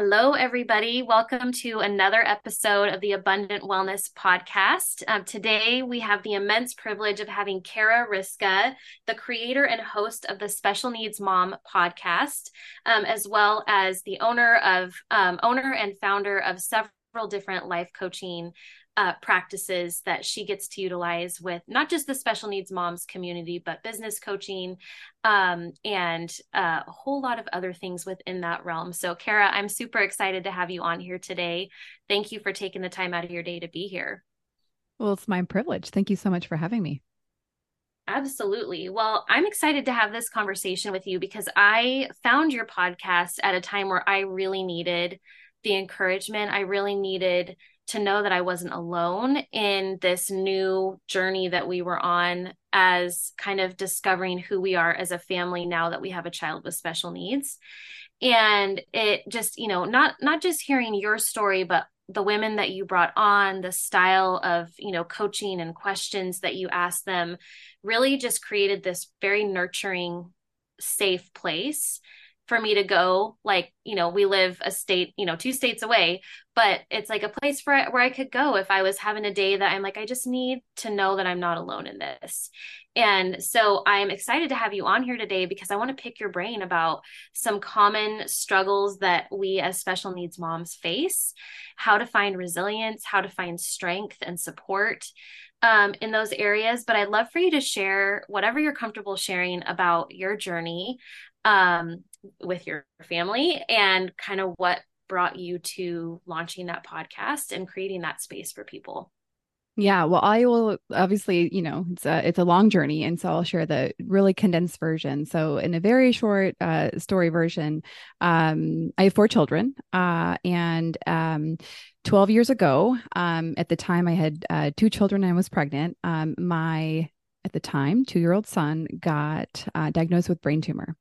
Hello, everybody. Welcome to another episode of the Abundant Wellness Podcast. Um, today, we have the immense privilege of having Kara Ryska, the creator and host of the Special Needs Mom podcast, um, as well as the owner of um, owner and founder of several different life coaching uh, practices that she gets to utilize with not just the special needs moms community, but business coaching um, and uh, a whole lot of other things within that realm. So, Kara, I'm super excited to have you on here today. Thank you for taking the time out of your day to be here. Well, it's my privilege. Thank you so much for having me. Absolutely. Well, I'm excited to have this conversation with you because I found your podcast at a time where I really needed the encouragement. I really needed to know that I wasn't alone in this new journey that we were on as kind of discovering who we are as a family now that we have a child with special needs. And it just, you know, not not just hearing your story but the women that you brought on, the style of, you know, coaching and questions that you asked them really just created this very nurturing safe place for me to go like you know we live a state you know two states away but it's like a place for where I could go if I was having a day that I'm like I just need to know that I'm not alone in this. And so I'm excited to have you on here today because I want to pick your brain about some common struggles that we as special needs moms face, how to find resilience, how to find strength and support um, in those areas. But I'd love for you to share whatever you're comfortable sharing about your journey um, with your family and kind of what brought you to launching that podcast and creating that space for people? Yeah, well, I will obviously, you know, it's a it's a long journey, and so I'll share the really condensed version. So, in a very short uh, story version, um, I have four children, uh, and um, 12 years ago, um, at the time I had uh, two children and I was pregnant. Um, my at the time, two year old son got uh, diagnosed with brain tumor.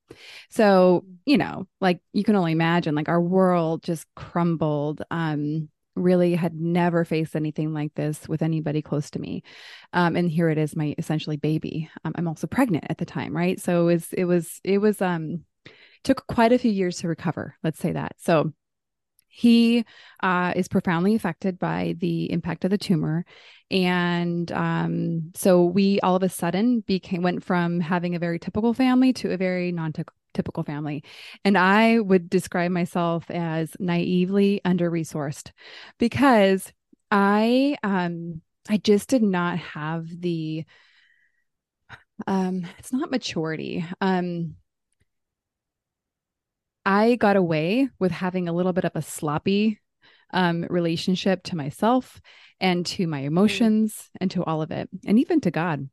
So, you know, like you can only imagine, like our world just crumbled. Um, really had never faced anything like this with anybody close to me. Um, and here it is, my essentially baby. Um, I'm also pregnant at the time, right? So it was, it was, it was, um, took quite a few years to recover. Let's say that. So he uh, is profoundly affected by the impact of the tumor. And um, so we all of a sudden became went from having a very typical family to a very non-typical family. And i would describe myself as naively under-resourced because i um i just did not have the um it's not maturity. Um I got away with having a little bit of a sloppy um, relationship to myself and to my mm. emotions and to all of it, and even to God.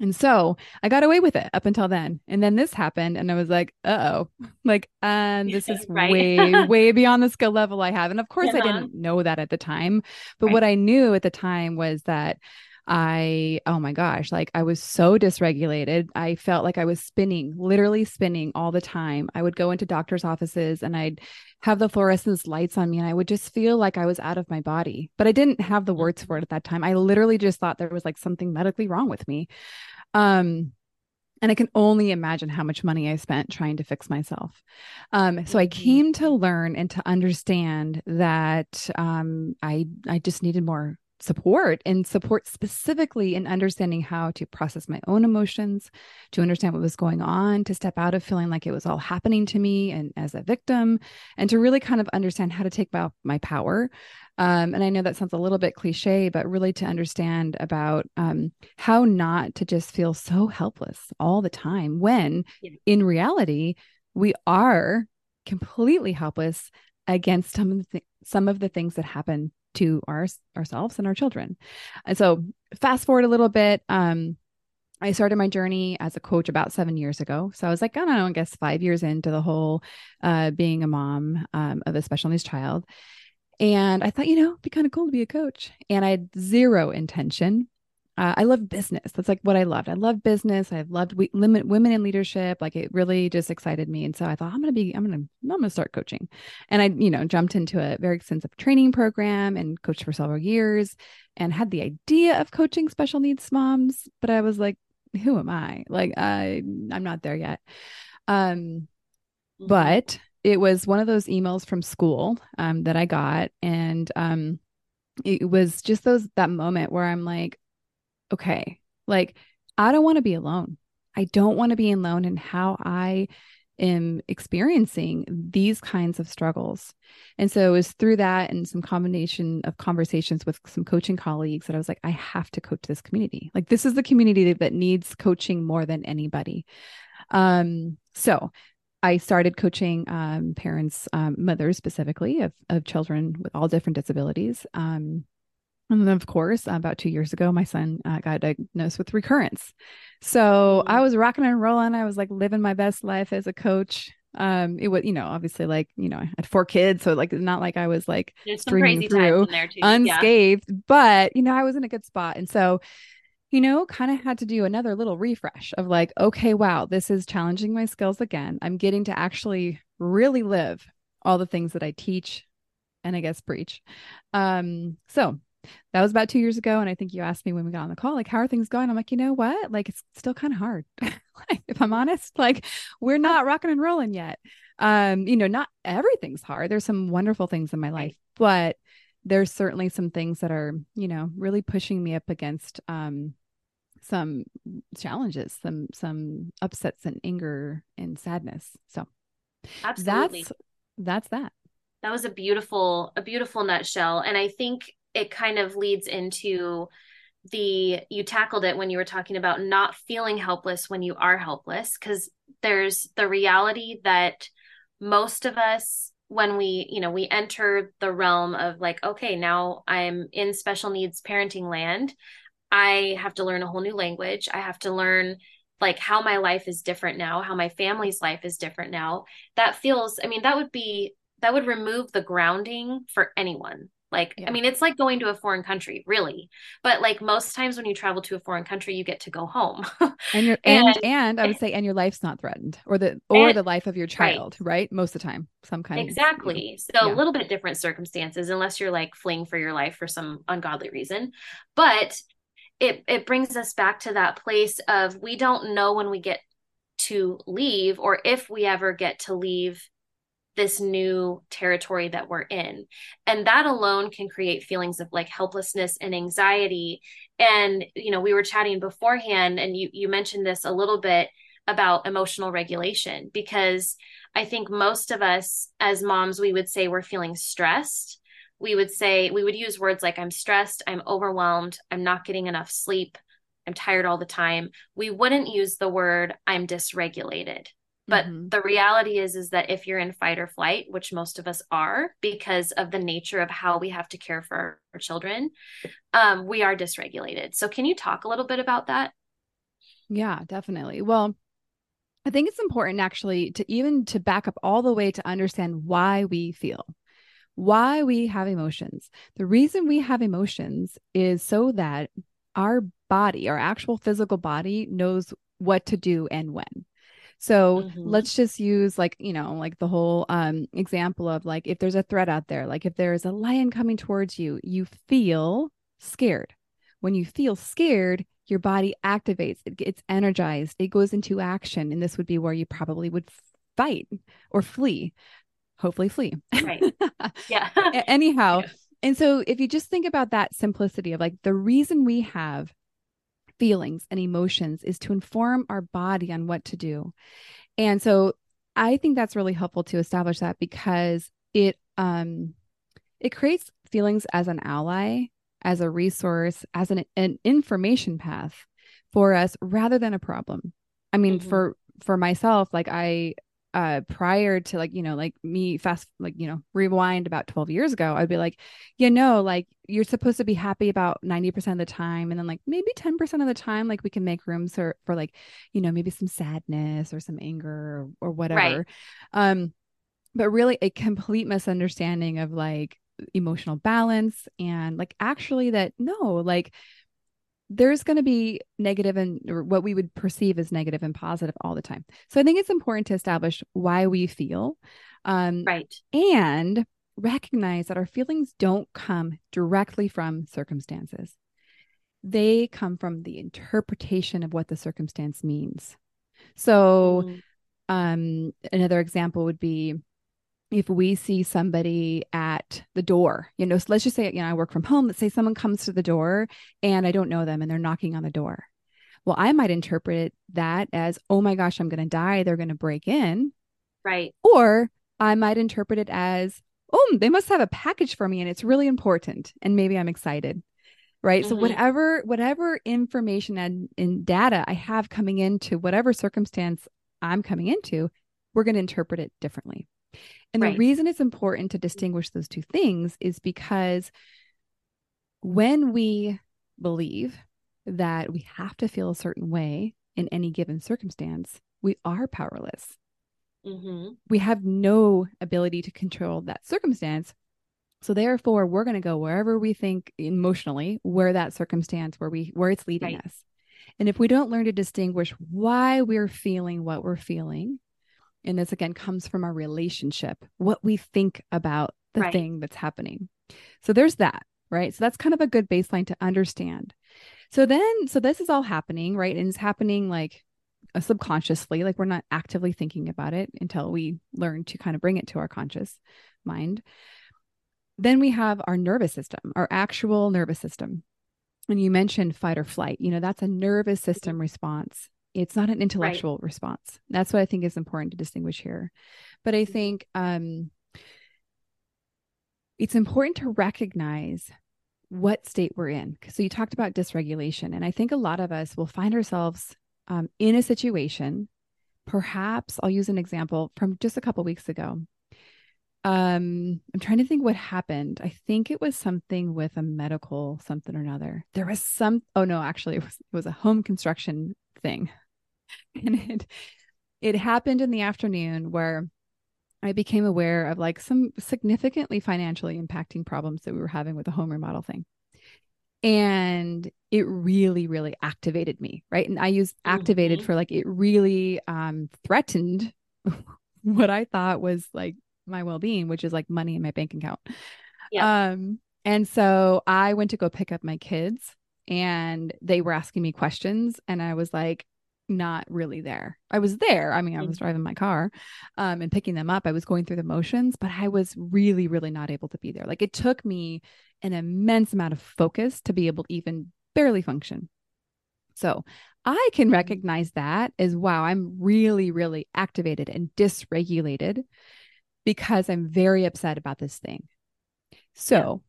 And so I got away with it up until then. And then this happened, and I was like, uh oh, like, and this is right. way, way beyond the skill level I have. And of course, I didn't know that at the time. But right. what I knew at the time was that I, oh my gosh, like I was so dysregulated. I felt like I was spinning, literally spinning all the time. I would go into doctor's offices and I'd have the fluorescence lights on me and I would just feel like I was out of my body. But I didn't have the words for it mm-hmm. at that time. I literally just thought there was like something medically wrong with me. Um, and I can only imagine how much money I spent trying to fix myself. Um, so I mm-hmm. came to learn and to understand that um, I I just needed more support and support specifically in understanding how to process my own emotions, to understand what was going on, to step out of feeling like it was all happening to me and as a victim, and to really kind of understand how to take my, my power. Um, and I know that sounds a little bit cliche, but really to understand about um, how not to just feel so helpless all the time when yeah. in reality, we are completely helpless against some of the th- some of the things that happen to our ourselves and our children. And so fast forward a little bit, um, I started my journey as a coach about seven years ago. So I was like, I don't know, I guess five years into the whole uh, being a mom um, of a special needs child. And I thought, you know, it'd be kind of cool to be a coach. And I had zero intention uh, I love business. That's like what I loved. I love business. I loved we, limit women in leadership. Like it really just excited me. And so I thought I'm going to be, I'm going to, I'm going to start coaching. And I, you know, jumped into a very extensive training program and coached for several years and had the idea of coaching special needs moms. But I was like, who am I? Like, I, I'm not there yet. Um, mm-hmm. but it was one of those emails from school um, that I got. And, um, it was just those, that moment where I'm like, okay, like I don't want to be alone. I don't want to be alone in how I am experiencing these kinds of struggles. And so it was through that and some combination of conversations with some coaching colleagues that I was like, I have to coach this community. Like this is the community that needs coaching more than anybody. Um, so I started coaching um, parents, um, mothers specifically of, of children with all different disabilities. Um, and then, of course, about two years ago, my son uh, got diagnosed with recurrence. So I mm. was rocking and rolling. I was like living my best life as a coach. Um, it was, you know, obviously like, you know, I had four kids. So like, not like I was like streaming through unscathed, yeah. but, you know, I was in a good spot. And so, you know, kind of had to do another little refresh of like, okay, wow, this is challenging my skills again. I'm getting to actually really live all the things that I teach and I guess preach. Um, so that was about two years ago. And I think you asked me when we got on the call, like, how are things going? I'm like, you know what? Like, it's still kind of hard. if I'm honest, like, we're not rocking and rolling yet. Um, you know, not everything's hard. There's some wonderful things in my life, but there's certainly some things that are, you know, really pushing me up against um some challenges, some some upsets and anger and sadness. So absolutely that's that's that. That was a beautiful, a beautiful nutshell. And I think it kind of leads into the you tackled it when you were talking about not feeling helpless when you are helpless because there's the reality that most of us when we you know we enter the realm of like okay now i'm in special needs parenting land i have to learn a whole new language. I have to learn like how my life is different now how my family's life is different now. That feels i mean that would be that would remove the grounding for anyone like, yeah. I mean, it's like going to a foreign country, really. But like most times when you travel to a foreign country, you get to go home. and your and, and, and I would say, and your life's not threatened, or the or and, the life of your child, right. right? Most of the time, some kind exactly. of exactly. So yeah. a little bit different circumstances, unless you're like fleeing for your life for some ungodly reason. But it it brings us back to that place of we don't know when we get to leave or if we ever get to leave this new territory that we're in. And that alone can create feelings of like helplessness and anxiety. And, you know, we were chatting beforehand and you, you mentioned this a little bit about emotional regulation because I think most of us as moms, we would say we're feeling stressed. We would say, we would use words like, I'm stressed, I'm overwhelmed, I'm not getting enough sleep, I'm tired all the time. We wouldn't use the word, I'm dysregulated but mm-hmm. the reality is is that if you're in fight or flight which most of us are because of the nature of how we have to care for our children um, we are dysregulated. So can you talk a little bit about that? Yeah definitely. Well i think it's important actually to even to back up all the way to understand why we feel why we have emotions. The reason we have emotions is so that our body our actual physical body knows what to do and when so mm-hmm. let's just use like, you know, like the whole um example of like if there's a threat out there, like if there is a lion coming towards you, you feel scared. When you feel scared, your body activates, it gets energized, it goes into action. And this would be where you probably would fight or flee. Hopefully flee. Right. Yeah. Anyhow. Yeah. And so if you just think about that simplicity of like the reason we have feelings and emotions is to inform our body on what to do. And so I think that's really helpful to establish that because it um it creates feelings as an ally, as a resource, as an, an information path for us rather than a problem. I mean, mm-hmm. for for myself, like I uh prior to like you know like me fast like you know rewind about 12 years ago i'd be like you know like you're supposed to be happy about 90% of the time and then like maybe 10% of the time like we can make room for for like you know maybe some sadness or some anger or, or whatever right. um but really a complete misunderstanding of like emotional balance and like actually that no like there's going to be negative and what we would perceive as negative and positive all the time. So I think it's important to establish why we feel. Um, right. And recognize that our feelings don't come directly from circumstances, they come from the interpretation of what the circumstance means. So, mm. um, another example would be if we see somebody at the door, you know, so let's just say, you know, I work from home. Let's say someone comes to the door and I don't know them and they're knocking on the door. Well, I might interpret that as, oh my gosh, I'm going to die. They're going to break in. Right. Or I might interpret it as, oh, they must have a package for me and it's really important. And maybe I'm excited. Right. Mm-hmm. So whatever, whatever information and, and data I have coming into whatever circumstance I'm coming into, we're going to interpret it differently. And right. the reason it's important to distinguish those two things is because when we believe that we have to feel a certain way in any given circumstance, we are powerless. Mm-hmm. We have no ability to control that circumstance. So therefore, we're going to go wherever we think emotionally, where that circumstance, where we where it's leading right. us. And if we don't learn to distinguish why we're feeling what we're feeling, and this again comes from our relationship, what we think about the right. thing that's happening. So there's that, right? So that's kind of a good baseline to understand. So then, so this is all happening, right? And it's happening like uh, subconsciously, like we're not actively thinking about it until we learn to kind of bring it to our conscious mind. Then we have our nervous system, our actual nervous system. And you mentioned fight or flight, you know, that's a nervous system mm-hmm. response. It's not an intellectual right. response. That's what I think is important to distinguish here. But I mm-hmm. think um, it's important to recognize what state we're in. So you talked about dysregulation, and I think a lot of us will find ourselves um, in a situation. Perhaps I'll use an example from just a couple weeks ago. Um, I'm trying to think what happened. I think it was something with a medical something or another. There was some. Oh no, actually, it was it was a home construction thing. and it it happened in the afternoon where I became aware of like some significantly financially impacting problems that we were having with the home remodel thing. And it really, really activated me, right? And I use activated mm-hmm. for like it really um threatened what I thought was like my well-being, which is like money in my bank account. Yeah. Um, and so I went to go pick up my kids and they were asking me questions and I was like, not really there. I was there. I mean, I was mm. driving my car um, and picking them up. I was going through the motions, but I was really, really not able to be there. Like it took me an immense amount of focus to be able to even barely function. So I can mm. recognize that as wow, I'm really, really activated and dysregulated because I'm very upset about this thing. So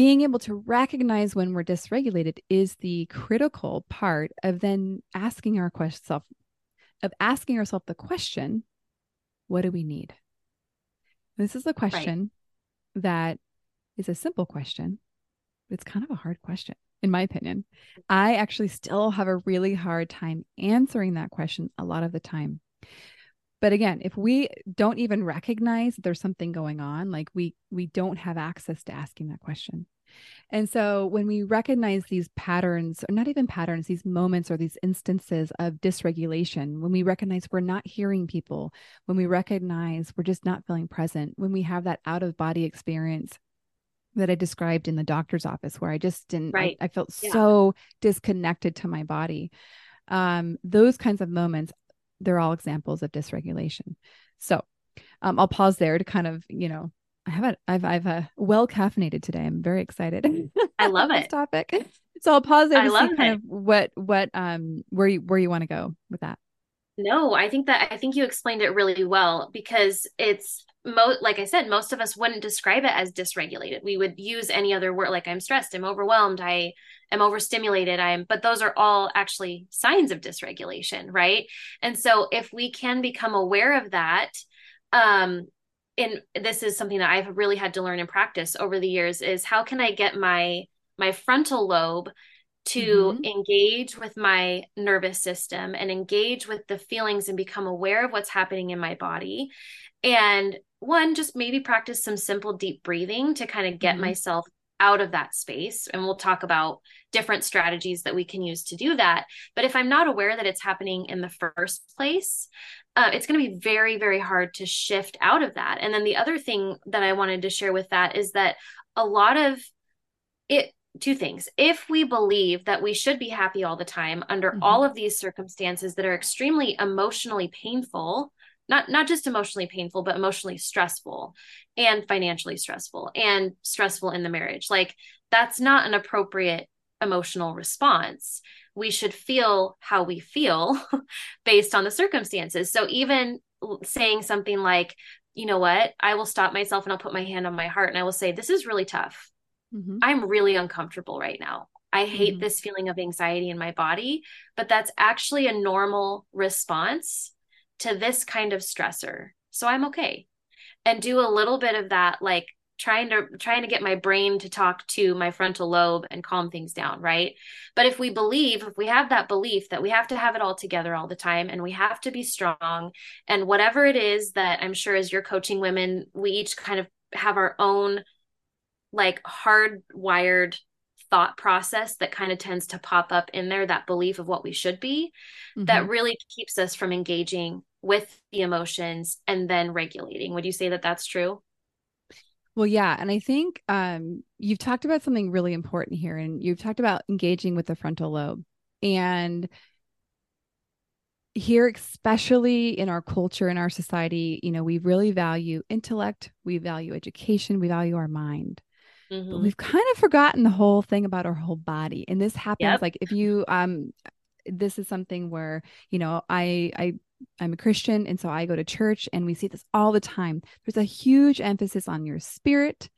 being able to recognize when we're dysregulated is the critical part of then asking our question of asking ourselves the question what do we need? This is a question right. that is a simple question but it's kind of a hard question in my opinion. I actually still have a really hard time answering that question a lot of the time but again if we don't even recognize there's something going on like we we don't have access to asking that question and so when we recognize these patterns or not even patterns these moments or these instances of dysregulation when we recognize we're not hearing people when we recognize we're just not feeling present when we have that out of body experience that I described in the doctor's office where I just didn't right. I, I felt yeah. so disconnected to my body um, those kinds of moments they're all examples of dysregulation. So um, I'll pause there to kind of, you know, I have a, I've, I've a uh, well caffeinated today. I'm very excited. I love it. topic. So I'll pause there to see kind it. of what, what, um, where you, where you want to go with that. No, I think that, I think you explained it really well because it's, mo- like I said, most of us wouldn't describe it as dysregulated. We would use any other word like I'm stressed, I'm overwhelmed, I am overstimulated, I'm but those are all actually signs of dysregulation, right? And so if we can become aware of that, um and this is something that I've really had to learn and practice over the years is how can I get my my frontal lobe to mm-hmm. engage with my nervous system and engage with the feelings and become aware of what's happening in my body and one just maybe practice some simple deep breathing to kind of get mm-hmm. myself out of that space and we'll talk about different strategies that we can use to do that but if i'm not aware that it's happening in the first place uh, it's going to be very very hard to shift out of that and then the other thing that i wanted to share with that is that a lot of it two things. If we believe that we should be happy all the time under mm-hmm. all of these circumstances that are extremely emotionally painful not not just emotionally painful but emotionally stressful and financially stressful and stressful in the marriage like that's not an appropriate emotional response. We should feel how we feel based on the circumstances. So even saying something like you know what? I will stop myself and i'll put my hand on my heart and i will say this is really tough mm-hmm. i'm really uncomfortable right now I hate mm-hmm. this feeling of anxiety in my body, but that's actually a normal response to this kind of stressor. So I'm okay. And do a little bit of that, like trying to trying to get my brain to talk to my frontal lobe and calm things down right but if we believe if we have that belief that we have to have it all together all the time and we have to be strong and whatever it is that i'm sure as you're coaching women we each kind of have our own like hardwired thought process that kind of tends to pop up in there that belief of what we should be mm-hmm. that really keeps us from engaging with the emotions and then regulating. Would you say that that's true? Well, yeah. And I think um, you've talked about something really important here, and you've talked about engaging with the frontal lobe. And here, especially in our culture, in our society, you know, we really value intellect, we value education, we value our mind. Mm-hmm. But we've kind of forgotten the whole thing about our whole body. And this happens yep. like if you um this is something where, you know, I I I'm a Christian and so I go to church and we see this all the time. There's a huge emphasis on your spirit,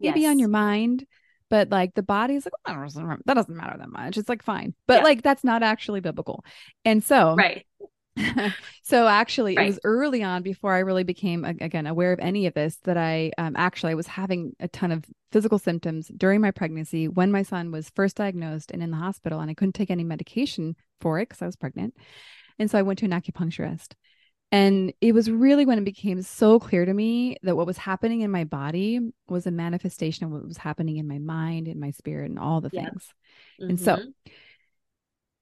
maybe yes. on your mind, but like the body is like, oh, that, doesn't, matter that much. It's like fine. But yeah. like that's not actually biblical. And so Right. so actually right. it was early on before I really became again aware of any of this that I um, actually I was having a ton of physical symptoms during my pregnancy when my son was first diagnosed and in the hospital and I couldn't take any medication for it because I was pregnant. And so I went to an acupuncturist. And it was really when it became so clear to me that what was happening in my body was a manifestation of what was happening in my mind, in my spirit, and all the things. Mm-hmm. And so mm-hmm.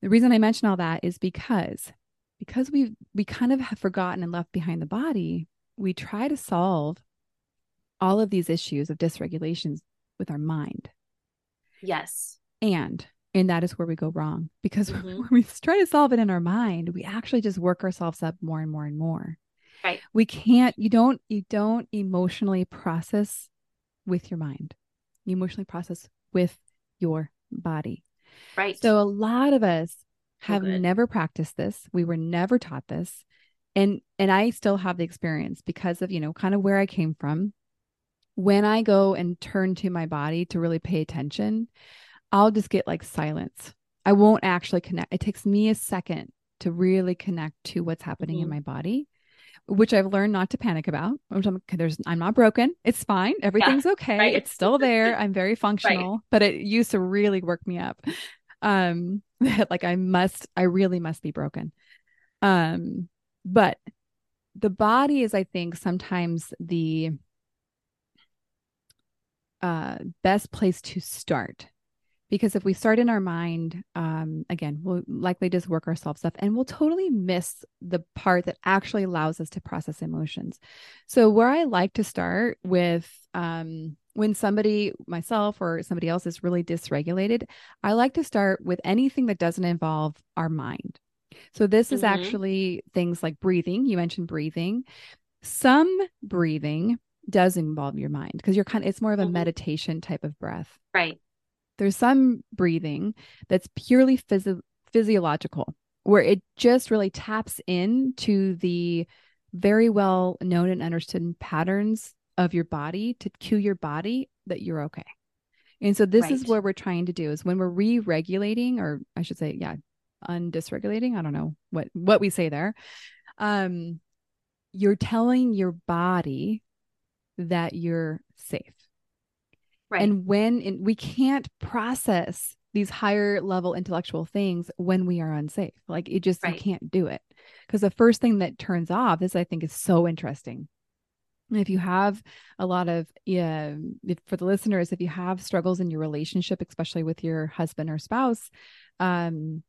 the reason I mention all that is because because we we kind of have forgotten and left behind the body, we try to solve all of these issues of dysregulations with our mind. Yes. And and that is where we go wrong because mm-hmm. when we try to solve it in our mind, we actually just work ourselves up more and more and more. Right. We can't, you don't, you don't emotionally process with your mind. You emotionally process with your body. Right. So a lot of us have never practiced this. We were never taught this. And and I still have the experience because of, you know, kind of where I came from. When I go and turn to my body to really pay attention, I'll just get like silence. I won't actually connect. It takes me a second to really connect to what's happening mm-hmm. in my body, which I've learned not to panic about. I'm, there's, I'm not broken. It's fine. Everything's yeah, okay. Right. It's still there. I'm very functional, right. but it used to really work me up. Um, that like I must, I really must be broken. Um, but the body is, I think, sometimes the uh, best place to start because if we start in our mind um, again we'll likely just work ourselves up and we'll totally miss the part that actually allows us to process emotions so where i like to start with um, when somebody myself or somebody else is really dysregulated i like to start with anything that doesn't involve our mind. So this is mm-hmm. actually things like breathing. You mentioned breathing. Some breathing does involve your mind because you're kind of it's more of a mm-hmm. meditation type of breath. Right. There's some breathing that's purely physio- physiological, where it just really taps into the very well known and understood patterns of your body to cue your body that you're okay. And so this right. is what we're trying to do is when we're re-regulating or I should say yeah, undysregulating, I don't know what what we say there. Um you're telling your body that you're safe. Right. And when in, we can't process these higher level intellectual things when we are unsafe. Like it just right. you can't do it. Because the first thing that turns off, this I think is so interesting. If you have a lot of, yeah, if, for the listeners, if you have struggles in your relationship, especially with your husband or spouse, um,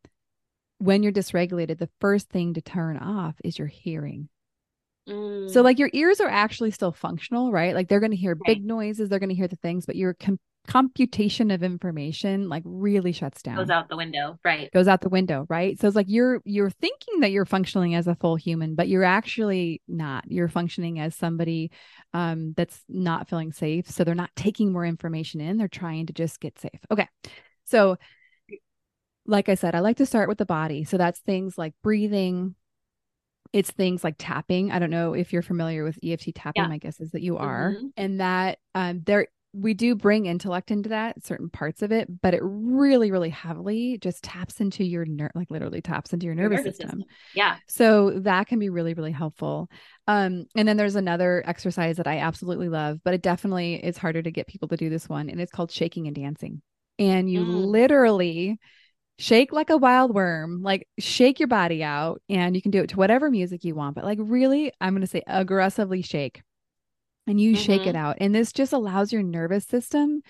when you're dysregulated, the first thing to turn off is your hearing. So mm. like your ears are actually still functional, right? Like they're going to hear right. big noises, they're going to hear the things, but your com- computation of information like really shuts down. Goes out the window, right? Goes out the window, right? So it's like you're you're thinking that you're functioning as a full human, but you're actually not. You're functioning as somebody um that's not feeling safe. So they're not taking more information in. They're trying to just get safe. Okay. So like I said, I like to start with the body. So that's things like breathing, it's things like tapping. I don't know if you're familiar with EFT tapping. Yeah. My guess is that you are, mm-hmm. and that um, there we do bring intellect into that certain parts of it, but it really, really heavily just taps into your nerve, like literally taps into your nervous, nervous system. system. Yeah. So that can be really, really helpful. Um, and then there's another exercise that I absolutely love, but it definitely is harder to get people to do this one, and it's called shaking and dancing. And you mm. literally shake like a wild worm, like shake your body out, and you can do it to whatever music you want, but like really, I'm going to say aggressively shake and you mm-hmm. shake it mm-hmm. out. And this just allows your nervous system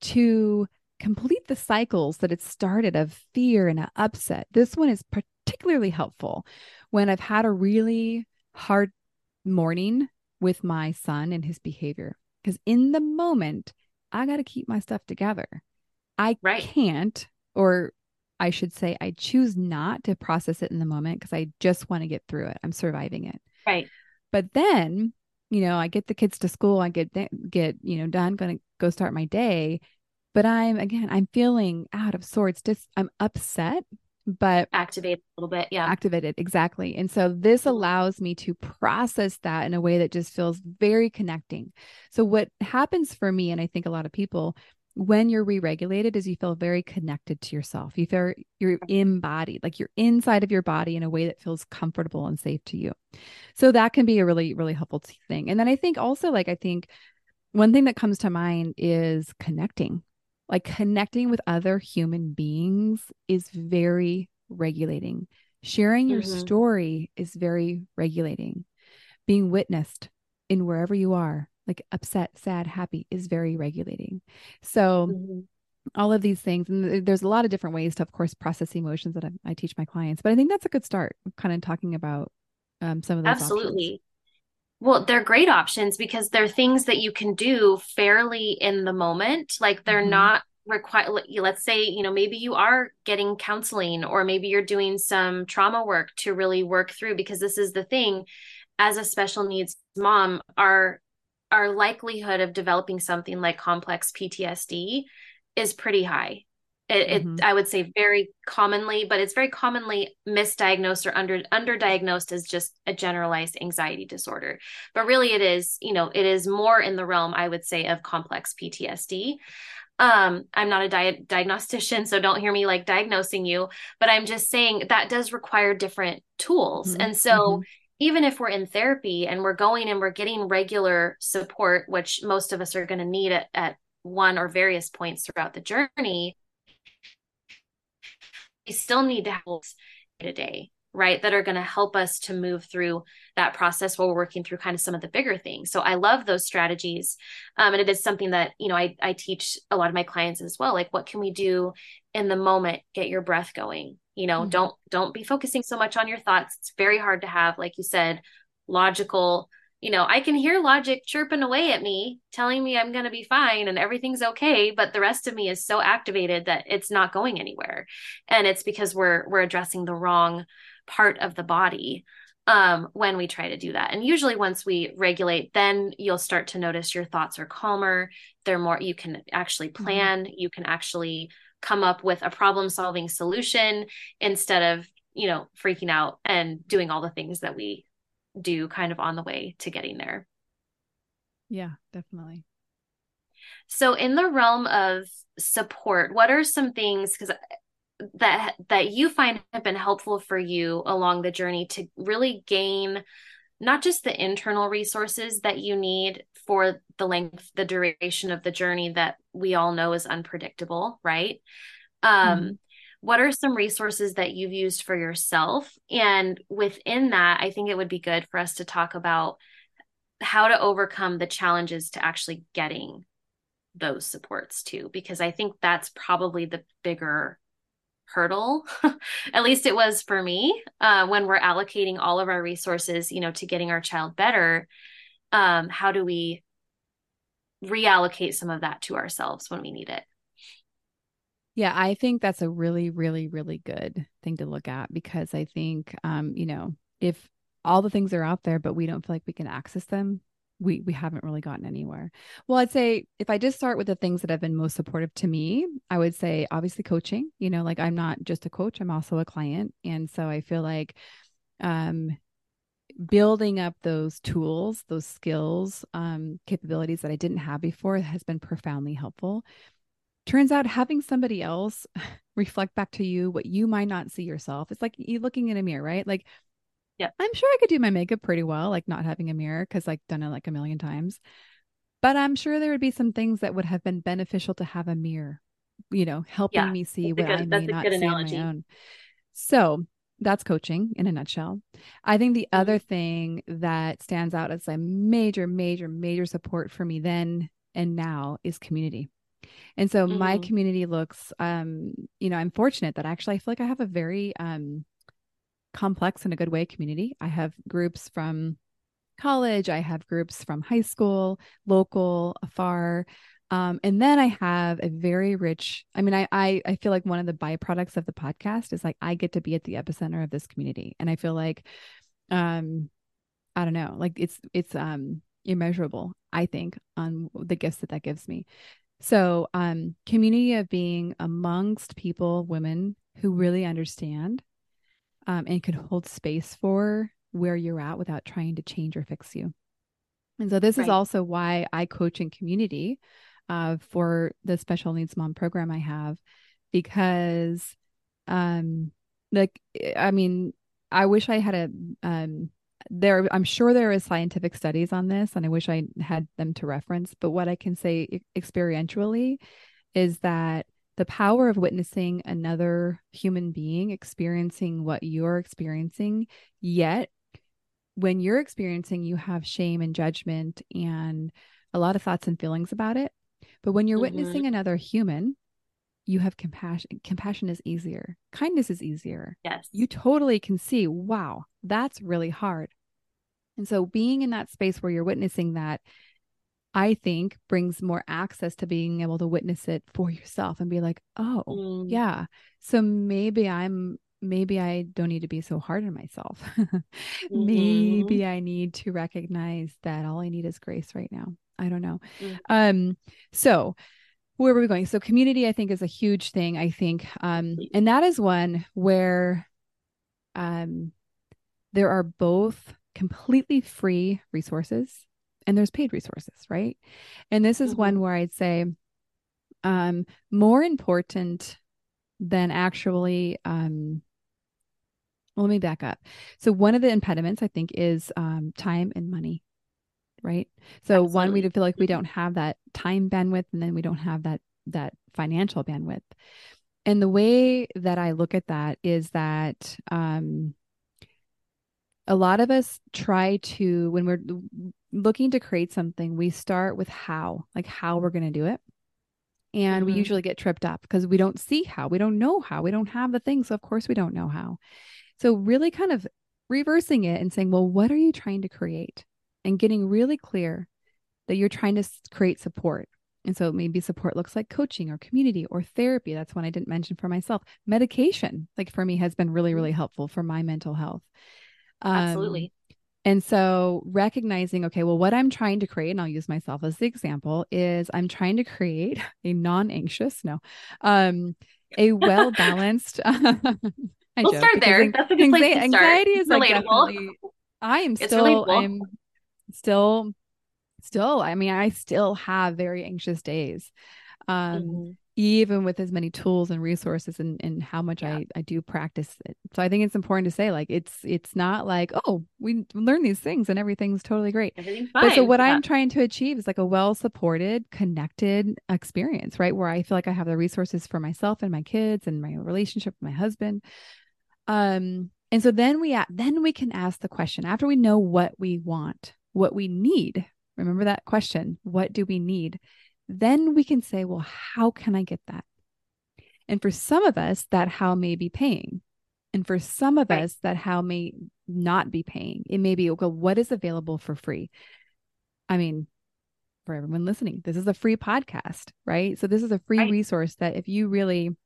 to complete the cycles that it started of fear and upset. This one is particularly helpful when I've had a really hard morning with my son and his behavior. Because in the moment, I got to keep my stuff together. I right. can't, or I should say, I choose not to process it in the moment because I just want to get through it. I'm surviving it. Right. But then, you know, I get the kids to school, I get get, you know, done, going to go start my day, but I'm again, I'm feeling out of sorts. Just I'm upset, but activated a little bit. Yeah. Activated. Exactly. And so this mm-hmm. allows me to process that in a way that just feels very connecting. So what happens for me, and I think a lot of people, when you're re-regulated is you feel very connected to yourself. You feel you're embodied like you're inside of your body in a way that feels comfortable and safe to you. So that can be a really really helpful thing. And then i think also like i think one thing that comes to mind is connecting. Like connecting with other human beings is very regulating. Sharing your mm-hmm. story is very regulating. Being witnessed in wherever you are like upset, sad, happy is very regulating. So mm-hmm. all of these things, and there's a lot of different ways to, of course, process emotions that I, I teach my clients. But I think that's a good start, kind of talking about um, some of those. Absolutely. Options. Well, they're great options because they're things that you can do fairly in the moment. Like they're mm-hmm. not require let's say you know maybe you are getting counseling or maybe you're doing some trauma work to really work through because this is the thing as a special needs mom our our likelihood of developing something like complex PTSD is pretty high. It, mm-hmm. it, I would say very commonly, but it's very commonly misdiagnosed or under underdiagnosed as just a generalized anxiety disorder. But really, it is you know it is more in the realm I would say of complex PTSD. Um, I'm not a di- diagnostician, so don't hear me like diagnosing you, but I'm just saying that does require different tools, mm-hmm. and so. Mm-hmm even if we're in therapy and we're going and we're getting regular support, which most of us are going to need at, at one or various points throughout the journey, we still need to have to day, right? That are going to help us to move through that process while we're working through kind of some of the bigger things. So I love those strategies. Um, and it is something that, you know, I, I teach a lot of my clients as well. Like, what can we do in the moment? Get your breath going you know mm-hmm. don't don't be focusing so much on your thoughts it's very hard to have like you said logical you know i can hear logic chirping away at me telling me i'm going to be fine and everything's okay but the rest of me is so activated that it's not going anywhere and it's because we're we're addressing the wrong part of the body um, when we try to do that. And usually, once we regulate, then you'll start to notice your thoughts are calmer. They're more, you can actually mm-hmm. plan, mm-hmm. you can actually come up with a problem solving solution instead of you know freaking out and doing all the things that we do kind of on the way to getting there. Yeah, definitely. So in the realm of support, what are some things cuz that that you find have been helpful for you along the journey to really gain not just the internal resources that you need for the length the duration of the journey that we all know is unpredictable right um mm-hmm. what are some resources that you've used for yourself and within that i think it would be good for us to talk about how to overcome the challenges to actually getting those supports too because i think that's probably the bigger hurdle. At least it was for me uh, when we're allocating all of our resources you know to getting our child better um, how do we reallocate some of that to ourselves when we need it? Yeah i think that's a really really really good thing to look at because i think um, you know if all the things are out there but we don't feel like we can access them we we haven't really gotten anywhere. Well, I'd say if I just start with the things that have been most supportive to me, I would say obviously coaching, you know, like I'm not just a coach, I'm also a client, and so I feel like um building up those tools, those skills, um capabilities that I didn't have before has been profoundly helpful. Turns out having somebody else reflect back to you what you might not see yourself. It's like you looking in a mirror, right? Like yeah. I'm sure I could do my makeup pretty well, like not having a mirror because like done it like a million times. But I'm sure there would be some things that would have been beneficial to have a mirror, you know, helping yeah. me see what good, I may not see analogy. on my own. So that's coaching in a nutshell. I think the mm-hmm. other thing that stands out as a major, major, major support for me then and now is community. And so mm-hmm. my community looks um, you know, I'm fortunate that actually I feel like I have a very um complex in a good way community. I have groups from college, I have groups from high school, local, afar. Um, and then I have a very rich, I mean, I, I I feel like one of the byproducts of the podcast is like I get to be at the epicenter of this community. And I feel like um I don't know, like it's it's um immeasurable, I think, on the gifts that that gives me. So, um, community of being amongst people, women who really understand um, and can hold space for where you're at without trying to change or fix you. And so this right. is also why I coach in community uh, for the special needs mom program I have, because, um, like, I mean, I wish I had a, um, there, I'm sure there is scientific studies on this, and I wish I had them to reference. But what I can say experientially is that the power of witnessing another human being experiencing what you're experiencing, yet when you're experiencing, you have shame and judgment and a lot of thoughts and feelings about it. But when you're mm-hmm. witnessing another human, you have compassion. Compassion is easier. Kindness is easier. Yes. You totally can see, wow, that's really hard. And so being in that space where you're witnessing that I think brings more access to being able to witness it for yourself and be like, oh, mm. yeah. So maybe I'm, maybe I don't need to be so hard on myself. mm-hmm. Maybe I need to recognize that all I need is grace right now. I don't know. Mm. Um, so where were we going? So community, I think, is a huge thing. I think, um, and that is one where, um, there are both completely free resources and there's paid resources, right? And this is mm-hmm. one where I'd say um, more important than actually um, well, let me back up. So one of the impediments I think is um, time and money, right? So Absolutely. one, we feel like we mm-hmm. don't have that time bandwidth, and then we don't have that that financial bandwidth. And the way that I look at that is that um, a lot of us try to when we're looking to create something we start with how like how we're going to do it and mm-hmm. we usually get tripped up because we don't see how we don't know how we don't have the thing so of course we don't know how so really kind of reversing it and saying well what are you trying to create and getting really clear that you're trying to create support and so maybe support looks like coaching or community or therapy. That's one I didn't mention for myself. Medication, like for me, has been really, really helpful for my mental health. Um, Absolutely. And so recognizing, okay, well, what I'm trying to create, and I'll use myself as the example, is I'm trying to create a non-anxious, no, um, a well-balanced. we'll start there. That's a good place to start. Anxiety is like I am still. I'm still still I mean I still have very anxious days. Um mm-hmm even with as many tools and resources and, and how much yeah. I, I do practice it. So I think it's important to say like it's it's not like, oh, we learn these things and everything's totally great. Everything's fine. But so what yeah. I'm trying to achieve is like a well supported, connected experience, right? Where I feel like I have the resources for myself and my kids and my relationship with my husband. Um, and so then we then we can ask the question after we know what we want, what we need. Remember that question. What do we need? Then we can say, well, how can I get that? And for some of us, that how may be paying. And for some of right. us, that how may not be paying. It may be, okay, what is available for free? I mean, for everyone listening, this is a free podcast, right? So this is a free right. resource that if you really,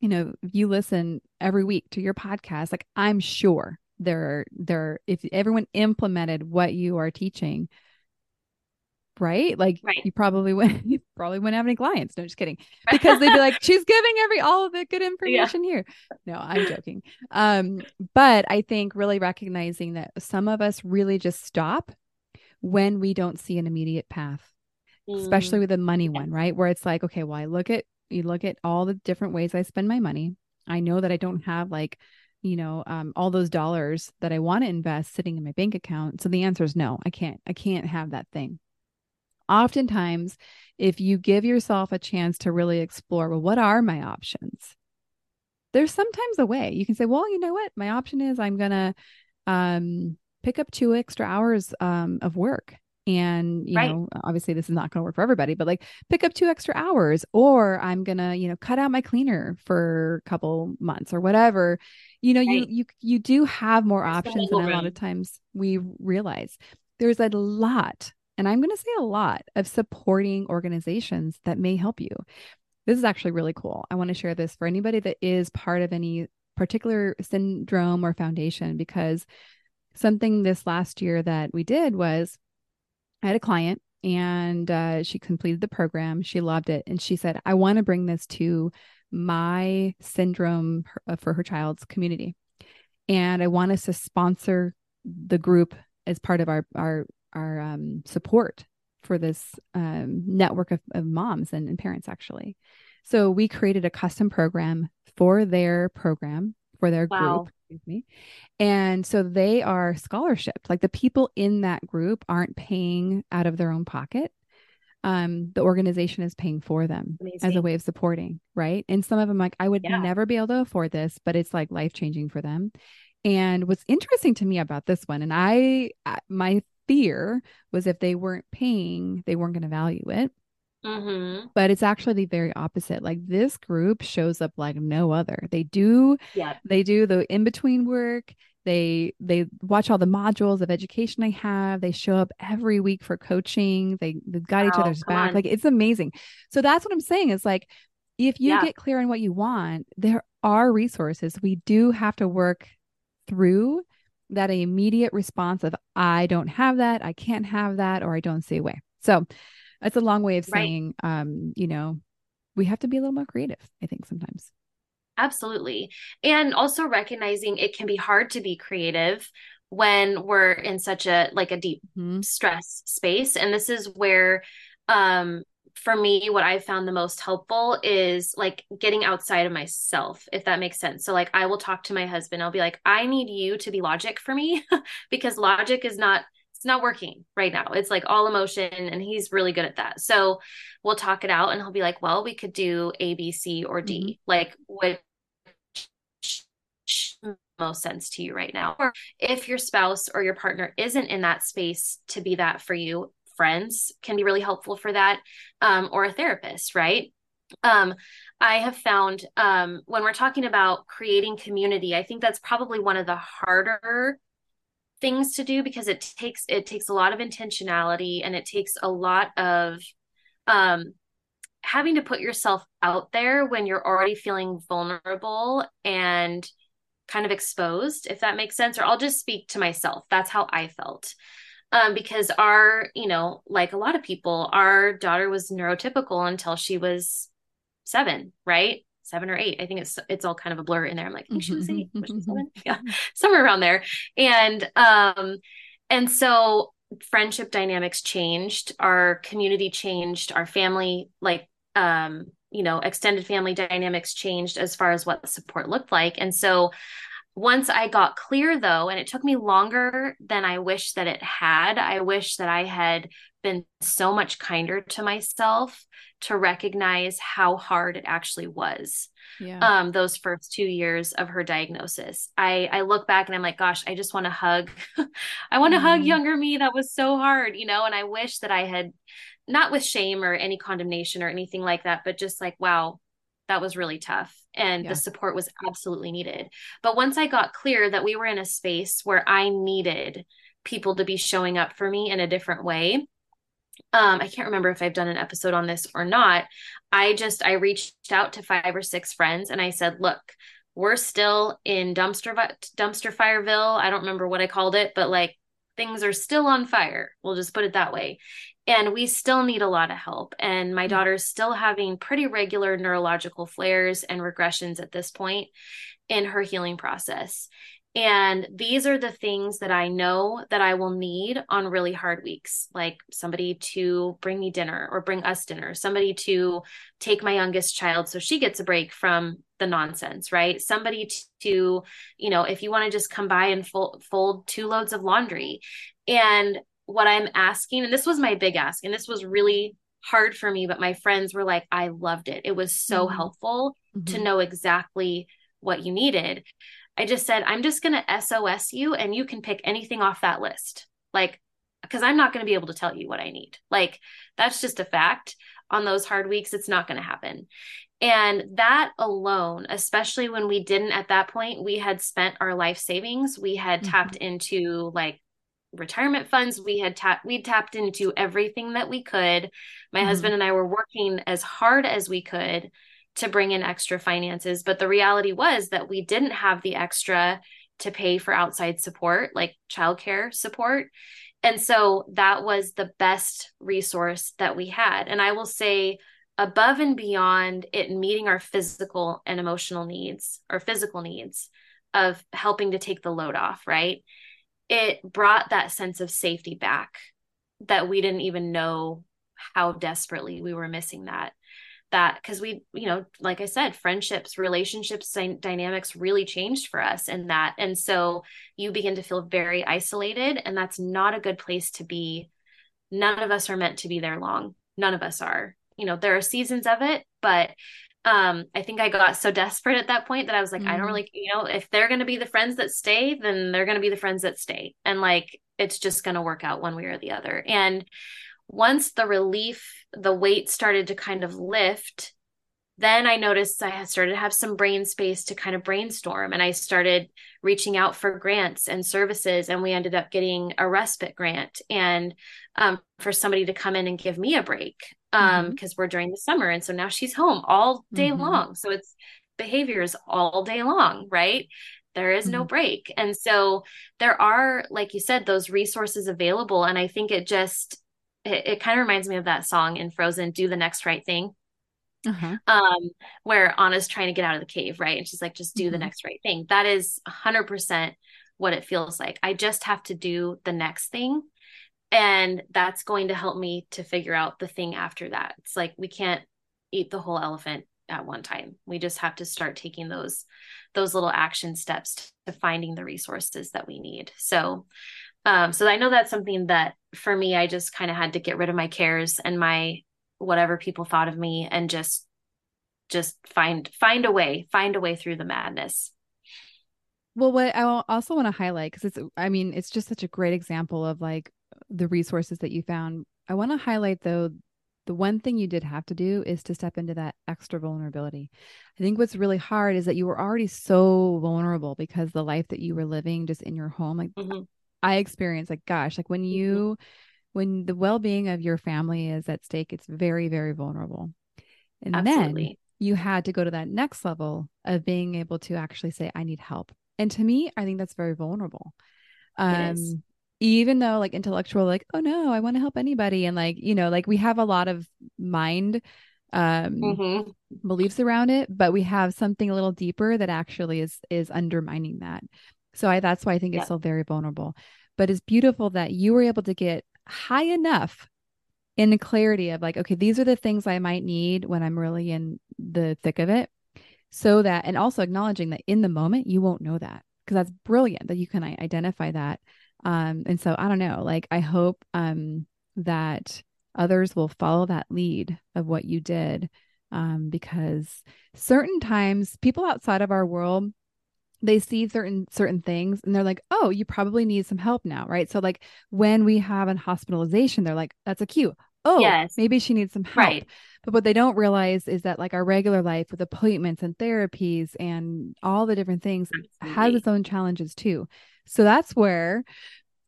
you know, if you listen every week to your podcast, like I'm sure there are there if everyone implemented what you are teaching, right? Like right. you probably wouldn't you probably wouldn't have any clients. No, just kidding. Because they'd be like, she's giving every all of the good information yeah. here. No, I'm joking. Um, but I think really recognizing that some of us really just stop when we don't see an immediate path, mm. especially with the money yeah. one, right? Where it's like, okay, well, I look at you look at all the different ways I spend my money. I know that I don't have like you know um, all those dollars that i want to invest sitting in my bank account so the answer is no i can't i can't have that thing oftentimes, if you give yourself a chance to really explore, well, what are my options? There's sometimes a way you can say, well, you know what? My option is I'm going to um, pick up two extra hours um, of work. And, you right. know, obviously this is not going to work for everybody, but like pick up two extra hours, or I'm going to, you know, cut out my cleaner for a couple months or whatever. You know, right. you, you, you do have more There's options than a lot of times we realize. There's a lot and I'm going to say a lot of supporting organizations that may help you. This is actually really cool. I want to share this for anybody that is part of any particular syndrome or foundation because something this last year that we did was I had a client and uh, she completed the program. She loved it. And she said, I want to bring this to my syndrome uh, for her child's community. And I want us to sponsor the group as part of our, our our um, support for this um, network of, of moms and, and parents actually so we created a custom program for their program for their wow. group excuse me and so they are scholarship like the people in that group aren't paying out of their own pocket um the organization is paying for them Amazing. as a way of supporting right and some of them like i would yeah. never be able to afford this but it's like life changing for them and what's interesting to me about this one and i my fear was if they weren't paying, they weren't going to value it. Mm-hmm. But it's actually the very opposite. Like this group shows up like no other. They do, yeah. They do the in between work. They they watch all the modules of education I have. They show up every week for coaching. They they've got wow, each other's back. On. Like it's amazing. So that's what I'm saying. Is like if you yeah. get clear on what you want, there are resources. We do have to work through that immediate response of I don't have that, I can't have that, or I don't see a way. So that's a long way of saying, right. um, you know, we have to be a little more creative, I think sometimes. Absolutely. And also recognizing it can be hard to be creative when we're in such a like a deep mm-hmm. stress space. And this is where um for me what i found the most helpful is like getting outside of myself if that makes sense. So like i will talk to my husband. I'll be like i need you to be logic for me because logic is not it's not working right now. It's like all emotion and he's really good at that. So we'll talk it out and he'll be like well we could do a b c or d mm-hmm. like which most sense to you right now. Or if your spouse or your partner isn't in that space to be that for you friends can be really helpful for that um, or a therapist right? Um, i have found um, when we're talking about creating community i think that's probably one of the harder things to do because it takes it takes a lot of intentionality and it takes a lot of um, having to put yourself out there when you're already feeling vulnerable and kind of exposed if that makes sense or i'll just speak to myself. That's how i felt um, because our, you know, like a lot of people, our daughter was neurotypical until she was seven, right? seven or eight. I think it's it's all kind of a blur in there. I'm like, I think she was eight, was she seven? Yeah, somewhere around there. And um, and so friendship dynamics changed, our community changed, our family, like um, you know, extended family dynamics changed as far as what support looked like. And so once I got clear though, and it took me longer than I wish that it had, I wish that I had been so much kinder to myself to recognize how hard it actually was. Yeah. Um, those first two years of her diagnosis. I I look back and I'm like, gosh, I just want to hug. I want to mm. hug younger me. That was so hard, you know, and I wish that I had not with shame or any condemnation or anything like that, but just like, wow, that was really tough. And yeah. the support was absolutely needed. But once I got clear that we were in a space where I needed people to be showing up for me in a different way, um, I can't remember if I've done an episode on this or not. I just I reached out to five or six friends and I said, look, we're still in dumpster dumpster fireville. I don't remember what I called it, but like things are still on fire. We'll just put it that way. And we still need a lot of help. And my mm-hmm. daughter's still having pretty regular neurological flares and regressions at this point in her healing process. And these are the things that I know that I will need on really hard weeks, like somebody to bring me dinner or bring us dinner, somebody to take my youngest child so she gets a break from the nonsense, right? Somebody to, you know, if you want to just come by and fold, fold two loads of laundry. And what I'm asking, and this was my big ask, and this was really hard for me, but my friends were like, I loved it. It was so mm-hmm. helpful mm-hmm. to know exactly what you needed. I just said, I'm just going to SOS you and you can pick anything off that list. Like, because I'm not going to be able to tell you what I need. Like, that's just a fact. On those hard weeks, it's not going to happen. And that alone, especially when we didn't at that point, we had spent our life savings, we had mm-hmm. tapped into like retirement funds we had tapped We'd tapped into everything that we could my mm-hmm. husband and i were working as hard as we could to bring in extra finances. But the reality was that we didn't have the extra to pay for outside support, like childcare support. And so that was the best resource that we had. And I will say, above and beyond it meeting our physical and emotional needs or physical needs of helping to take the load off, right? It brought that sense of safety back that we didn't even know how desperately we were missing that that because we you know like i said friendships relationships dynamics really changed for us in that. And so you begin to feel very isolated and that's not a good place to be. None of us are meant to be there long. None of us are. You know there are seasons of it but um i think i got so desperate at that point that i was like mm-hmm. i don't mm-hmm. really you know if they're going to be the friends that stay then they're going to be the friends that stay. And like it's just going to work out one way or the other. And once the relief, the weight started to kind of lift, then I noticed I started to have some brain space to kind of brainstorm. And I started reaching out for grants and services. And we ended up getting a respite grant and um, for somebody to come in and give me a break because um, mm-hmm. we're during the summer. And so now she's home all day mm-hmm. long. So it's behaviors all day long, right? There is no mm-hmm. break. And so there are, like you said, those resources available. And I think it just, it, it kind of reminds me of that song in Frozen, Do the Next Right Thing. Uh-huh. Um, where Anna's trying to get out of the cave, right? And she's like, just do mm-hmm. the next right thing. That is 100% what it feels like. I just have to do the next thing. And that's going to help me to figure out the thing after that. It's like we can't eat the whole elephant at one time. We just have to start taking those those little action steps to finding the resources that we need. So um, so I know that's something that for me, I just kind of had to get rid of my cares and my whatever people thought of me and just just find find a way, find a way through the madness. Well, what I also want to highlight because it's I mean, it's just such a great example of like the resources that you found. I want to highlight though the one thing you did have to do is to step into that extra vulnerability. I think what's really hard is that you were already so vulnerable because the life that you were living just in your home, like mm-hmm. I experience like gosh, like when mm-hmm. you when the well-being of your family is at stake, it's very very vulnerable. And Absolutely. then you had to go to that next level of being able to actually say I need help. And to me, I think that's very vulnerable. Um even though like intellectual like oh no, I want to help anybody and like, you know, like we have a lot of mind um, mm-hmm. beliefs around it, but we have something a little deeper that actually is is undermining that. So I that's why I think it's still very vulnerable. But it's beautiful that you were able to get high enough in the clarity of like, okay, these are the things I might need when I'm really in the thick of it. So that, and also acknowledging that in the moment, you won't know that because that's brilliant that you can identify that. Um, and so I don't know, like, I hope um, that others will follow that lead of what you did um, because certain times people outside of our world they see certain certain things and they're like oh you probably need some help now right so like when we have an hospitalization they're like that's a cue oh yes. maybe she needs some help right. but what they don't realize is that like our regular life with appointments and therapies and all the different things Absolutely. has its own challenges too so that's where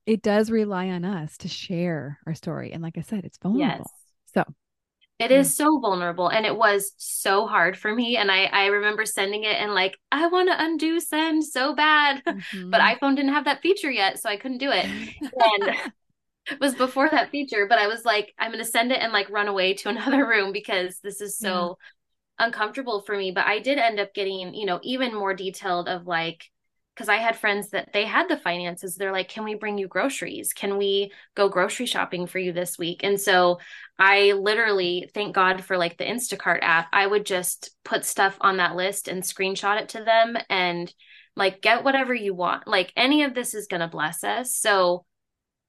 it does rely on us to share our story. And like I said, it's vulnerable. Yes. So it yeah. is so vulnerable and it was so hard for me. And I, I remember sending it and like, I want to undo send so bad, mm-hmm. but iPhone didn't have that feature yet. So I couldn't do it. And it was before that feature, but I was like, I'm going to send it and like run away to another room because this is so yeah. uncomfortable for me. But I did end up getting, you know, even more detailed of like, because I had friends that they had the finances. They're like, can we bring you groceries? Can we go grocery shopping for you this week? And so I literally, thank God for like the Instacart app, I would just put stuff on that list and screenshot it to them and like get whatever you want. Like any of this is going to bless us. So,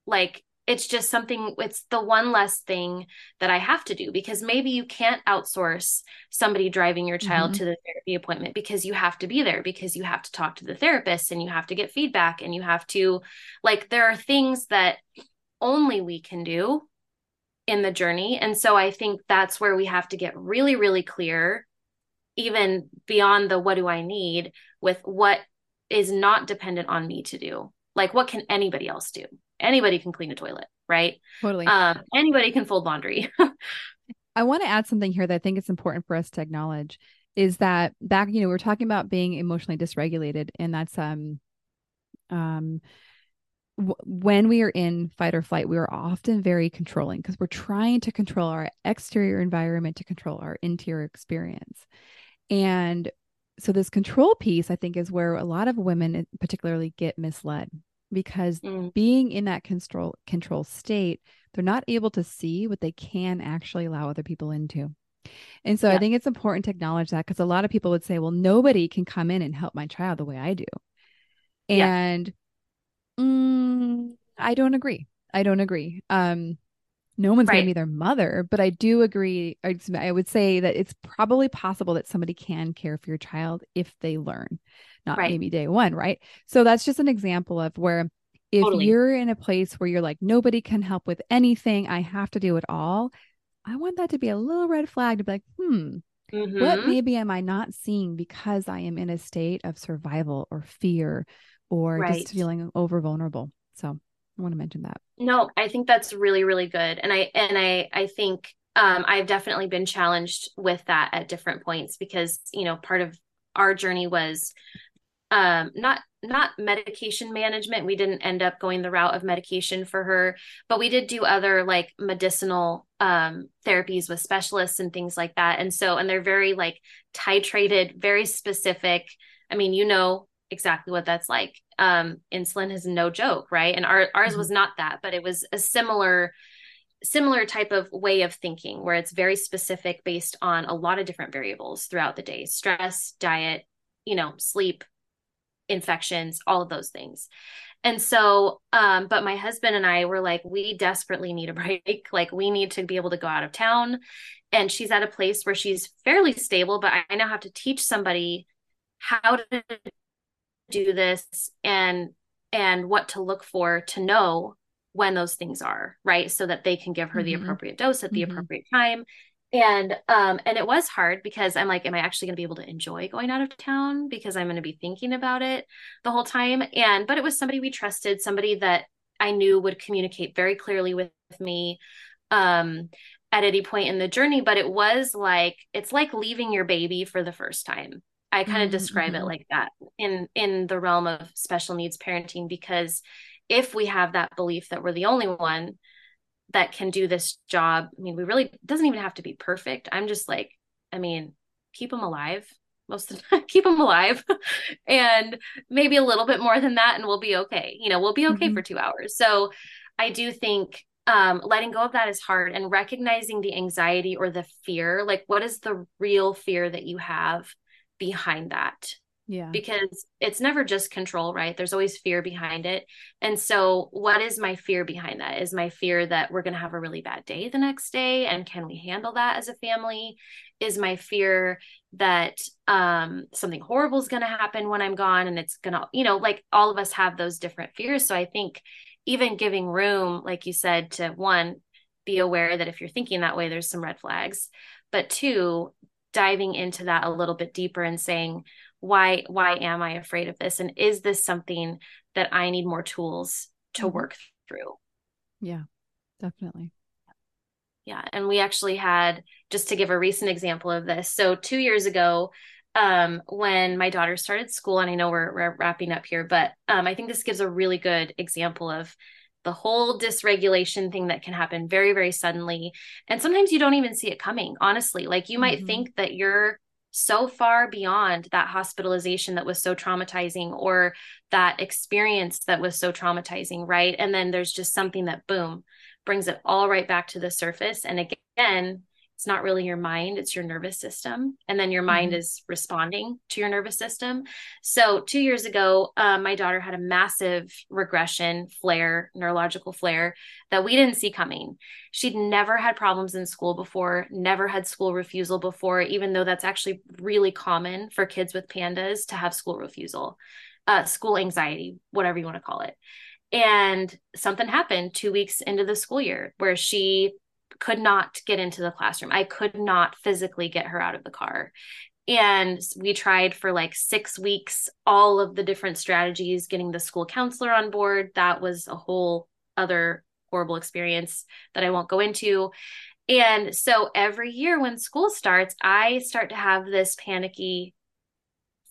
like, it's just something it's the one less thing that i have to do because maybe you can't outsource somebody driving your child mm-hmm. to the therapy appointment because you have to be there because you have to talk to the therapist and you have to get feedback and you have to like there are things that only we can do in the journey. And so i think that's where we have to get really really clear even beyond the what do i need with what is not dependent on me to do. Like what can anybody else do anybody can clean a toilet, right? Totally. Um, anybody can fold laundry. I want to add something here that I think it's important for us to acknowledge is that back, you know, we are talking about being emotionally dysregulated, and that's um um w- when we are in fight or flight, we are often very controlling because we're trying to control our exterior environment to control our interior experience. And so this control piece, I think, is where a lot of women particularly get misled because mm. being in that control control state they're not able to see what they can actually allow other people into and so yeah. i think it's important to acknowledge that because a lot of people would say well nobody can come in and help my child the way i do and yeah. mm, i don't agree i don't agree um no one's right. going to be their mother but i do agree i would say that it's probably possible that somebody can care for your child if they learn not right. maybe day one, right? So that's just an example of where if totally. you're in a place where you're like, nobody can help with anything, I have to do it all. I want that to be a little red flag to be like, hmm, mm-hmm. what maybe am I not seeing because I am in a state of survival or fear or right. just feeling over vulnerable. So I want to mention that. No, I think that's really, really good. And I and I I think um, I've definitely been challenged with that at different points because you know part of our journey was um, not not medication management. We didn't end up going the route of medication for her, but we did do other like medicinal um, therapies with specialists and things like that. And so, and they're very like titrated, very specific. I mean, you know exactly what that's like. Um, insulin is no joke, right? And our, ours mm-hmm. was not that, but it was a similar similar type of way of thinking where it's very specific based on a lot of different variables throughout the day stress diet you know sleep infections, all of those things. And so, um, but my husband and I were like, we desperately need a break. Like, we need to be able to go out of town. And she's at a place where she's fairly stable, but I now have to teach somebody how to do this and and what to look for to know when those things are right? So that they can give her mm-hmm. the appropriate dose at the mm-hmm. appropriate time. And um and it was hard because i'm like am i actually going to be able to enjoy going out of town? Because i'm going to be thinking about it the whole time. And but it was somebody we trusted somebody that i knew would communicate very clearly with me um at any point in the journey. But it was like it's like leaving your baby for the first time i kind of mm-hmm. describe it mm-hmm. like that in in the realm of special needs parenting because if we have that belief that we're the only one that can do this job. I mean, we really doesn't even have to be perfect. I'm just like, I mean, keep them alive most of the time, keep them alive and maybe a little bit more than that and we'll be okay. You know, we'll be okay mm-hmm. for 2 hours. So I do think um, letting go of that is hard and recognizing the anxiety or the fear like what is the real fear that you have behind that yeah. because it's never just control right? There's always fear behind it. And so what is my fear behind that? Is my fear that we're going to have a really bad day the next day and can we handle that as a family? Is my fear that um something horrible is going to happen when i'm gone and it's going to you know like all of us have those different fears. So i think even giving room, like you said, to one, be aware that if you're thinking that way, there's some red flags. But two, diving into that a little bit deeper and saying, why, why am I afraid of this? And is this something that I need more tools to mm-hmm. work through? Yeah, definitely. Yeah. And we actually had, just to give a recent example of this. So, two years ago, um, when my daughter started school, and I know we're, we're wrapping up here, but um, I think this gives a really good example of the whole dysregulation thing that can happen very, very suddenly. And sometimes you don't even see it coming, honestly. Like you might mm-hmm. think that you're so far beyond that hospitalization that was so traumatizing or that experience that was so traumatizing, right? And then there's just something that, boom, brings it all right back to the surface. And again, it's not really your mind it's your nervous system. And then your mind mm-hmm. is responding to your nervous system. So two years ago uh, my daughter had a massive regression flare neurological flare that we didn't see coming. She'd never had problems in school before never had school refusal before even though that's actually really common for kids with PANDAS to have school refusal uh, school anxiety whatever you want to call it. And something happened two weeks into the school year where she could not get into the classroom. I could not physically get her out of the car. And we tried for like six weeks all of the different strategies, getting the school counselor on board. That was a whole other horrible experience that I won't go into. And so every year when school starts, I start to have this panicky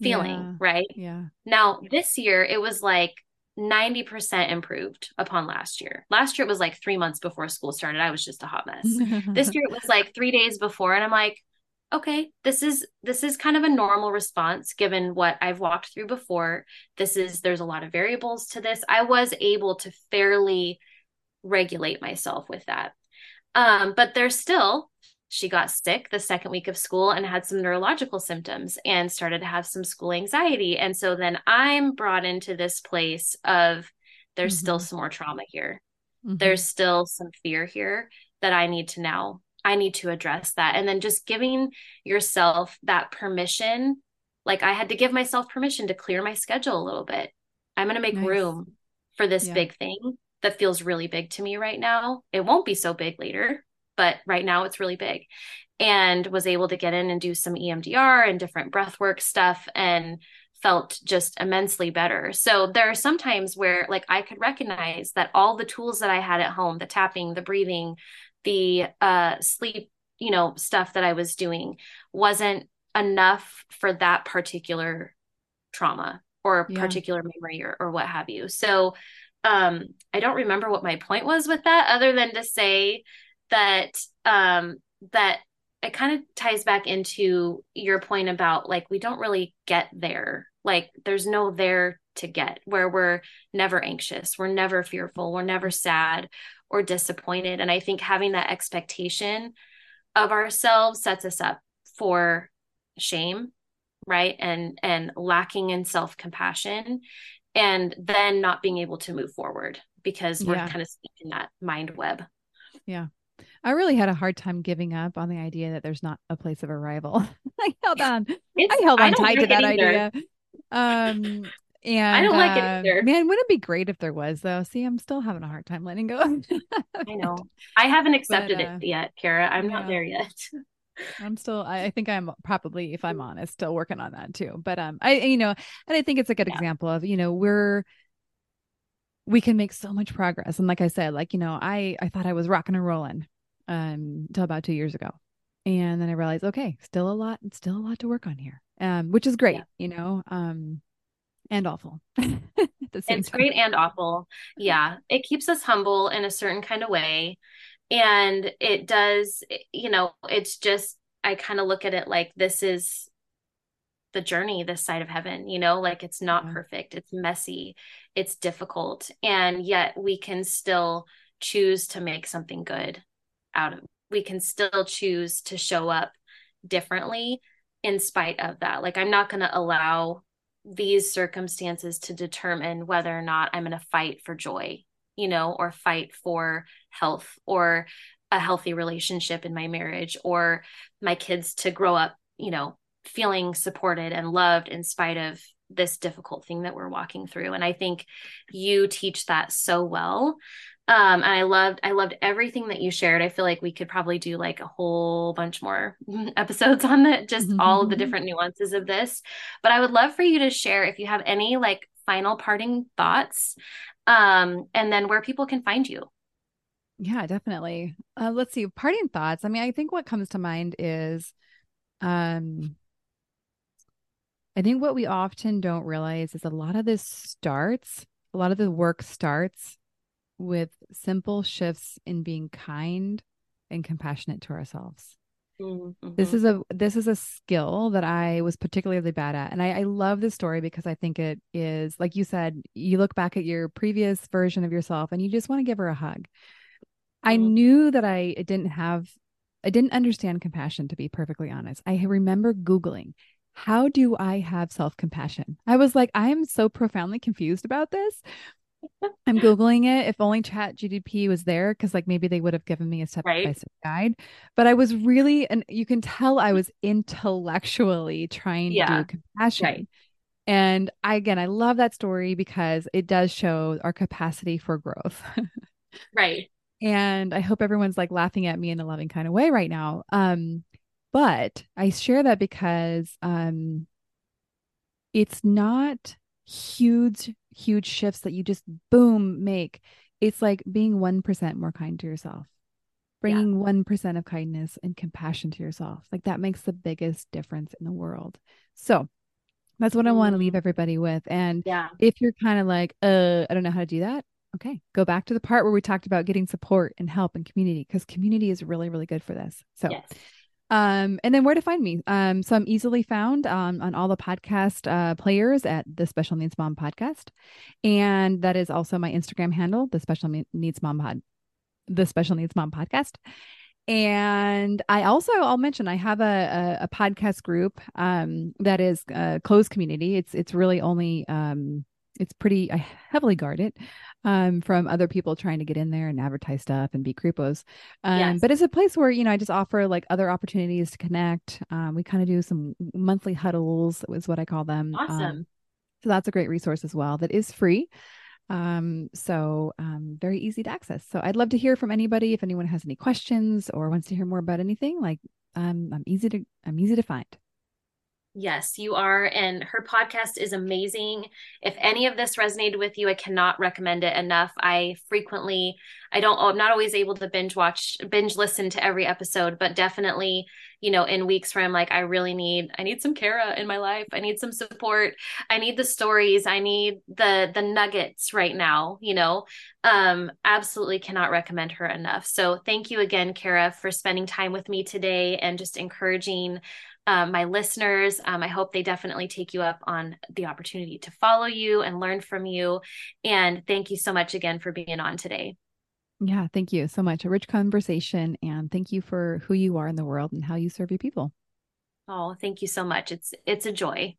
feeling, yeah. right? Yeah. Now, this year it was like 90% improved upon last year. Last year it was like three months before school started. I was just a hot mess. this year it was like three days before. And I'm like, okay, this is this is kind of a normal response given what I've walked through before. This is there's a lot of variables to this. I was able to fairly regulate myself with that. Um, but there's still she got sick the second week of school and had some neurological symptoms and started to have some school anxiety. And so then I'm brought into this place of there's mm-hmm. still some more trauma here. Mm-hmm. There's still some fear here that I need to now, I need to address that. And then just giving yourself that permission. Like I had to give myself permission to clear my schedule a little bit. I'm going to make nice. room for this yeah. big thing that feels really big to me right now. It won't be so big later but right now it's really big and was able to get in and do some EMDR and different breathwork stuff and felt just immensely better. So there are some times where like I could recognize that all the tools that I had at home, the tapping, the breathing, the uh sleep, you know, stuff that I was doing wasn't enough for that particular trauma or yeah. particular memory or, or what have you. So um I don't remember what my point was with that other than to say that um that it kind of ties back into your point about like we don't really get there. Like there's no there to get where we're never anxious we're never fearful we're never sad or disappointed. And i think having that expectation of ourselves sets us up for shame right? And and lacking in self-compassion and then not being able to move forward because we're yeah. kind of in that mind web. Yeah I really had a hard time giving up on the idea that there's not a place of arrival. I held on. It's, I held on tight to that idea. Um, and I don't like it uh, either. Man, wouldn't it be great if there was though? See, I'm still having a hard time letting go. I know. I haven't accepted but, uh, it yet, Kara. I'm yeah. not there yet. I'm still I, think I'm probably, if I'm honest, still working on that too. But um I you know, and I think it's a good yeah. example of, you know, we're we can make so much progress. And like I said, like, you know, I I thought I was rocking and rolling um until about two years ago. And then I realized, okay, still a lot, still a lot to work on here. Um, which is great, yeah. you know. Um and awful. it's time. great and awful. Yeah. It keeps us humble in a certain kind of way. and it does you know it's just i kind of look at it like this is the journey this side of heaven you know like it's not yeah. perfect it's messy it's difficult and yet we can still choose to make something good out of we can still choose to show up differently in spite of that. Like i'm not going to allow these circumstances to determine whether or not i'm going to fight for joy you know or fight for health or a healthy relationship in my marriage or my kids to grow up you know feeling supported and loved in spite of this difficult thing that we're walking through. And i think you teach that so well um and i loved i loved everything that you shared. I feel like we could probably do like a whole bunch more episodes on that just mm-hmm. all of the different nuances of this. But i would love for you to share if you have any like final parting thoughts um and then where people can find you. Yeah definitely. Uh let's see parting thoughts. I mean i think what comes to mind is um I think what we often don't realize is a lot of this starts, a lot of the work starts with simple shifts in being kind and compassionate to ourselves. Mm-hmm. This is a this is a skill that I was particularly bad at. And I, I love this story because I think it is, like you said, you look back at your previous version of yourself and you just want to give her a hug. Mm-hmm. I knew that I didn't have I didn't understand compassion to be perfectly honest. I remember Googling how do I have self compassion? I was like, I am so profoundly confused about this. I'm Googling it. If only Chat GTP was there, because like maybe they would have given me a step by step guide. But I was really, and you can tell I was intellectually trying yeah. to do compassion. Right. And I, again, I love that story because it does show our capacity for growth. right. And I hope everyone's like laughing at me in a loving kind of way right now. Um, but I share that because um, it's not huge, huge shifts that you just boom make. It's like being 1% more kind to yourself, bringing yeah. 1% of kindness and compassion to yourself. Like that makes the biggest difference in the world. So that's what. I want to leave mm. everybody with. And yeah. if you're kind of like, uh, I don't know how to do that. Okay, go back to the part where we talked about getting support and help and community because community is really, really good for this. So, yes. Um, and then where to find me. Um, so I'm easily found um, on all the podcast uh, players at the Special Needs Mom Podcast. And that is also my Instagram handle, the Special Needs Mom Pod, the Special Needs Mom Podcast. And I also, I'll mention, I have a, a, a podcast group um, that is a closed community. It's it's really only um, it's pretty I heavily guard it um, from other people trying to get in there and advertise stuff and be creepos. Um, yes. But it's a place where you know I just offer like other opportunities to connect. Um, we kind of do some monthly huddles, is what I call them. Um, awesome. so that's a great resource as well. That is free. Um, so um, very easy to access. So I'd love to hear from anybody if anyone has any questions or wants to hear more about anything. Like um, I'm easy to I'm easy to find. Yes, you are. And her podcast is amazing. If any of this resonated with you, I cannot recommend it enough. I frequently, I don't, I'm not always able to binge watch, binge listen to every episode, but definitely, you know, in weeks where I'm like, I really need, I need some Kara in my life. I need some support. I need the stories. I need the, the nuggets right now, you know, um, absolutely cannot recommend her enough. So thank you again, Kara, for spending time with me today and just encouraging um, my listeners. Um, I hope they definitely take you up on the opportunity to follow you and learn from you. And thank you so much again for being on today. Yeah, thank you so much. A rich conversation. And thank you for who you are in the world and how you serve your people. Oh, thank you so much. It's it's a joy.